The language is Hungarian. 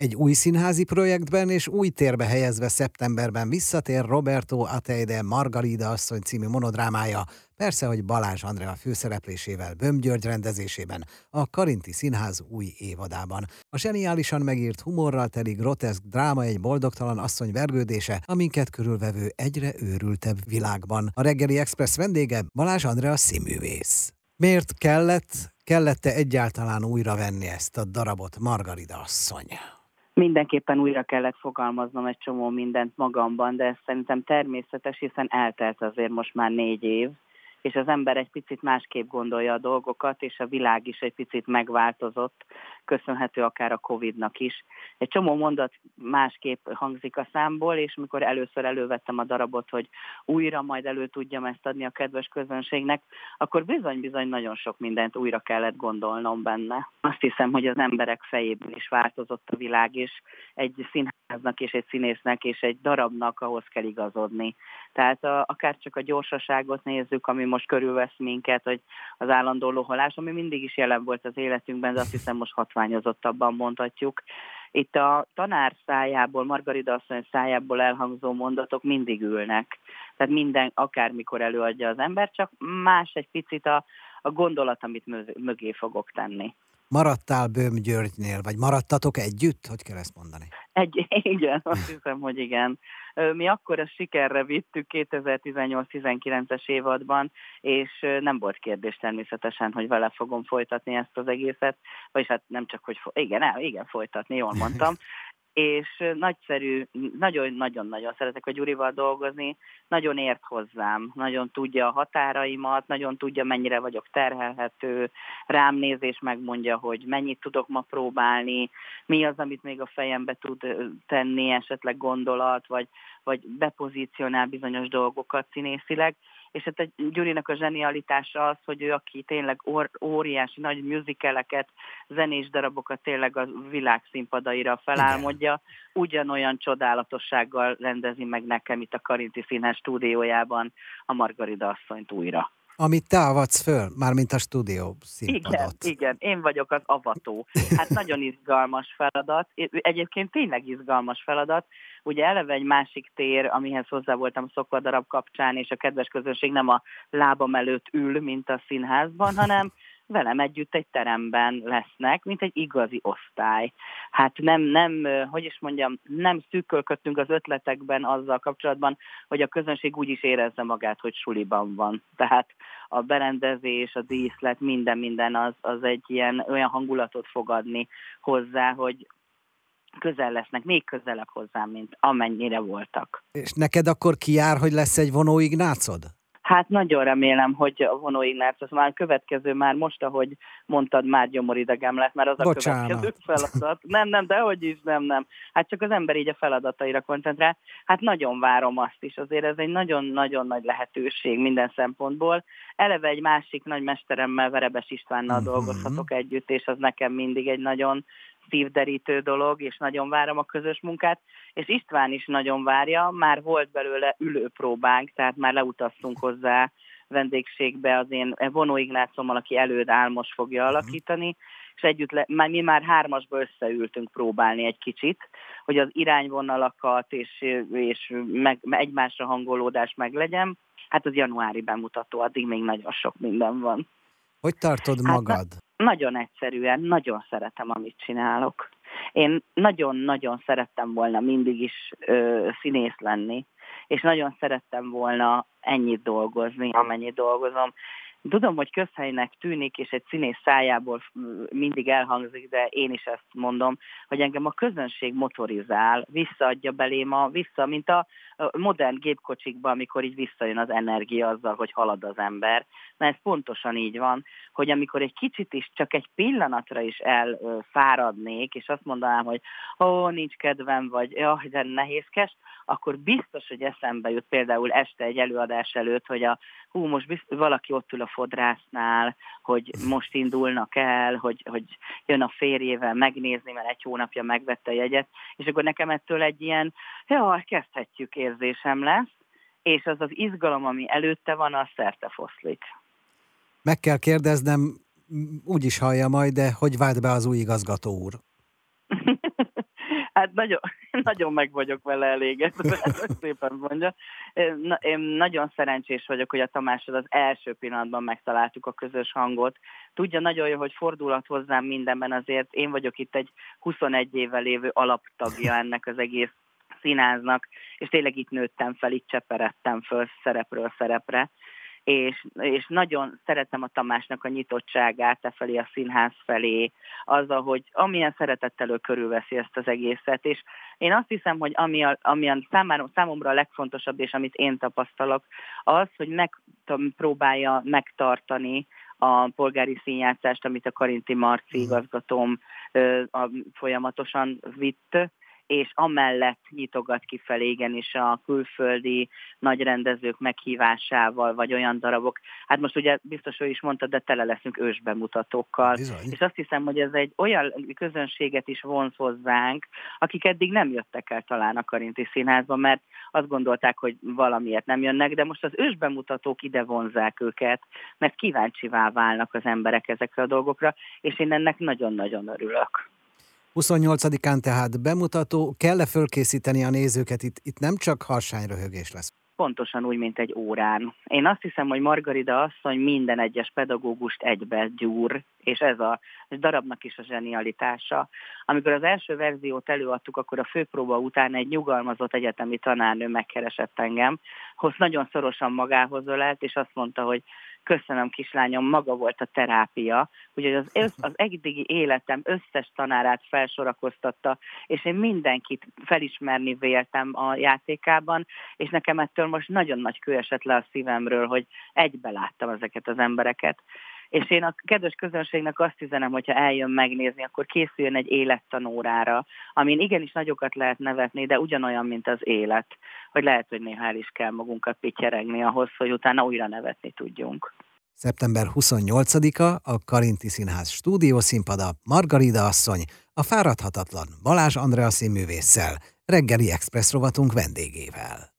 Egy új színházi projektben és új térbe helyezve szeptemberben visszatér Roberto Ateide Margarida asszony című monodrámája, persze, hogy Balázs Andrea főszereplésével Bömgyörgy rendezésében, a Karinti Színház új évadában. A zseniálisan megírt humorral teli groteszk dráma egy boldogtalan asszony vergődése, aminket körülvevő egyre őrültebb világban. A reggeli express vendége Balázs Andrea színművész. Miért kellett, kellette egyáltalán újra venni ezt a darabot Margarida asszony? Mindenképpen újra kellett fogalmaznom egy csomó mindent magamban, de ez szerintem természetes, hiszen eltelt azért most már négy év, és az ember egy picit másképp gondolja a dolgokat, és a világ is egy picit megváltozott, köszönhető akár a Covid-nak is. Egy csomó mondat másképp hangzik a számból, és mikor először elővettem a darabot, hogy újra majd elő tudjam ezt adni a kedves közönségnek, akkor bizony-bizony nagyon sok mindent újra kellett gondolnom benne. Azt hiszem, hogy az emberek fejében is változott a világ, és egy színháznak és egy színésznek és egy darabnak ahhoz kell igazodni. Tehát a, akár csak a gyorsaságot nézzük, ami most körülvesz minket, hogy az állandó loholás, ami mindig is jelen volt az életünkben, de azt hiszem most hatványozottabban mondhatjuk. Itt a tanár szájából, Margarida asszony szájából elhangzó mondatok mindig ülnek. Tehát minden, akármikor előadja az ember, csak más egy picit a, a gondolat, amit mögé fogok tenni. Maradtál Böhm Györgynél, vagy maradtatok együtt? Hogy kell ezt mondani? Egy, igen, azt hiszem, hogy igen. Mi akkor a sikerre vittük 2018-19-es évadban, és nem volt kérdés természetesen, hogy vele fogom folytatni ezt az egészet, vagyis hát nem csak, hogy igen, el, igen, folytatni, jól mondtam, és nagyszerű, nagyon-nagyon-nagyon szeretek a Gyurival dolgozni, nagyon ért hozzám, nagyon tudja a határaimat, nagyon tudja, mennyire vagyok terhelhető, rám néz és megmondja, hogy mennyit tudok ma próbálni, mi az, amit még a fejembe tud tenni, esetleg gondolat, vagy, vagy bepozícionál bizonyos dolgokat színészileg, és hát egy Gyurinak a zsenialitása az, hogy ő, aki tényleg óriási nagy musicaleket, zenés darabokat tényleg a világ színpadaira felálmodja, ugyanolyan csodálatossággal rendezi meg nekem itt a Karinti Színház stúdiójában a Margarida asszonyt újra. Amit te avatsz föl, mármint a stúdió színpadot. Igen, igen, én vagyok az avató. Hát nagyon izgalmas feladat. Egyébként tényleg izgalmas feladat. Ugye eleve egy másik tér, amihez hozzá voltam szokva darab kapcsán, és a kedves közönség nem a lábam előtt ül, mint a színházban, hanem velem együtt egy teremben lesznek, mint egy igazi osztály. Hát nem, nem, hogy is mondjam, nem szűkölködtünk az ötletekben azzal kapcsolatban, hogy a közönség úgy is érezze magát, hogy suliban van. Tehát a berendezés, a díszlet, minden, minden az, az egy ilyen olyan hangulatot fogadni hozzá, hogy, közel lesznek, még közelebb hozzám, mint amennyire voltak. És neked akkor kijár, hogy lesz egy vonó Ignácod? Hát nagyon remélem, hogy a vonó Ignác, az már következő, már most, ahogy mondtad, már gyomoridegem lett, mert az Bocsánat. a következő feladat. Nem, nem, de hogy is, nem, nem. Hát csak az ember így a feladataira koncentrál. Hát nagyon várom azt is, azért ez egy nagyon-nagyon nagy lehetőség minden szempontból. Eleve egy másik nagy mesteremmel, Verebes Istvánnal uh-huh. dolgozhatok együtt, és az nekem mindig egy nagyon szívderítő dolog, és nagyon várom a közös munkát, és István is nagyon várja, már volt belőle ülőpróbánk, tehát már leutaztunk hozzá vendégségbe az én vonó Ignácommal, aki előd Álmos fogja mhm. alakítani, és együtt, le, már, mi már hármasba összeültünk próbálni egy kicsit, hogy az irányvonalakat és, és meg, egymásra hangolódás meglegyen. Hát az januári bemutató, addig még nagyon sok minden van. Hogy tartod magad? Nagyon egyszerűen, nagyon szeretem, amit csinálok. Én nagyon-nagyon szerettem volna mindig is ö, színész lenni, és nagyon szerettem volna ennyit dolgozni, amennyit dolgozom. Tudom, hogy közhelynek tűnik, és egy színész szájából mindig elhangzik, de én is ezt mondom, hogy engem a közönség motorizál, visszaadja belém a vissza, mint a modern gépkocsikban, amikor így visszajön az energia azzal, hogy halad az ember. Na ez pontosan így van, hogy amikor egy kicsit is, csak egy pillanatra is elfáradnék, és azt mondanám, hogy ó, nincs kedvem, vagy jaj, de nehézkes, akkor biztos, hogy eszembe jut például este egy előadás előtt, hogy a hú, most biztos, valaki ott ül a fodrásznál, hogy most indulnak el, hogy, hogy jön a férjével megnézni, mert egy hónapja megvette a jegyet, és akkor nekem ettől egy ilyen, ja, kezdhetjük érzésem lesz, és az az izgalom, ami előtte van, az szerte foszlik. Meg kell kérdeznem, úgy is hallja majd, de hogy vált be az új igazgató úr? hát nagyon, nagyon meg vagyok vele elégedve, szépen mondja. Na, én nagyon szerencsés vagyok, hogy a Tamással az első pillanatban megtaláltuk a közös hangot. Tudja nagyon jó, hogy fordulat hozzám mindenben, azért én vagyok itt egy 21 éve lévő alaptagja ennek az egész színáznak, és tényleg itt nőttem fel, itt cseperedtem föl szerepről szerepre, és, és nagyon szeretem a Tamásnak a nyitottságát e felé, a színház felé, azzal, hogy amilyen szeretettel ő körülveszi ezt az egészet, és én azt hiszem, hogy ami, a, ami a számára, számomra a legfontosabb, és amit én tapasztalok, az, hogy megpróbálja megtartani a polgári színjátszást, amit a Karinti Marci mhm. igazgatóm ö, a, folyamatosan vitt, és amellett nyitogat kifelé igenis a külföldi nagy rendezők meghívásával, vagy olyan darabok. Hát most ugye biztos, hogy is mondta, de tele leszünk ősbemutatókkal. Bizony. És azt hiszem, hogy ez egy olyan közönséget is vonz hozzánk, akik eddig nem jöttek el talán a Karinti Színházba, mert azt gondolták, hogy valamiért nem jönnek, de most az ősbemutatók ide vonzák őket, mert kíváncsivá válnak az emberek ezekre a dolgokra, és én ennek nagyon-nagyon örülök. 28-án tehát bemutató, kell-e fölkészíteni a nézőket? Itt, itt nem csak harsányröhögés lesz. Pontosan úgy, mint egy órán. Én azt hiszem, hogy Margarida asszony minden egyes pedagógust egybe gyúr, és ez a darabnak is a zsenialitása. Amikor az első verziót előadtuk, akkor a főpróba után egy nyugalmazott egyetemi tanárnő megkeresett engem, hoz nagyon szorosan magához ölelt, és azt mondta, hogy köszönöm kislányom, maga volt a terápia, úgyhogy az, össz, az eddigi életem összes tanárát felsorakoztatta, és én mindenkit felismerni véltem a játékában, és nekem ettől most nagyon nagy kő esett le a szívemről, hogy egybe láttam ezeket az embereket. És én a kedves közönségnek azt üzenem, hogyha eljön megnézni, akkor készüljön egy élettanórára, amin igenis nagyokat lehet nevetni, de ugyanolyan, mint az élet, hogy lehet, hogy néha el is kell magunkat pityeregni ahhoz, hogy utána újra nevetni tudjunk. Szeptember 28-a a Karinti Színház stúdiószínpada Margarida asszony, a fáradhatatlan Balázs Andrea színművésszel, reggeli express rovatunk vendégével.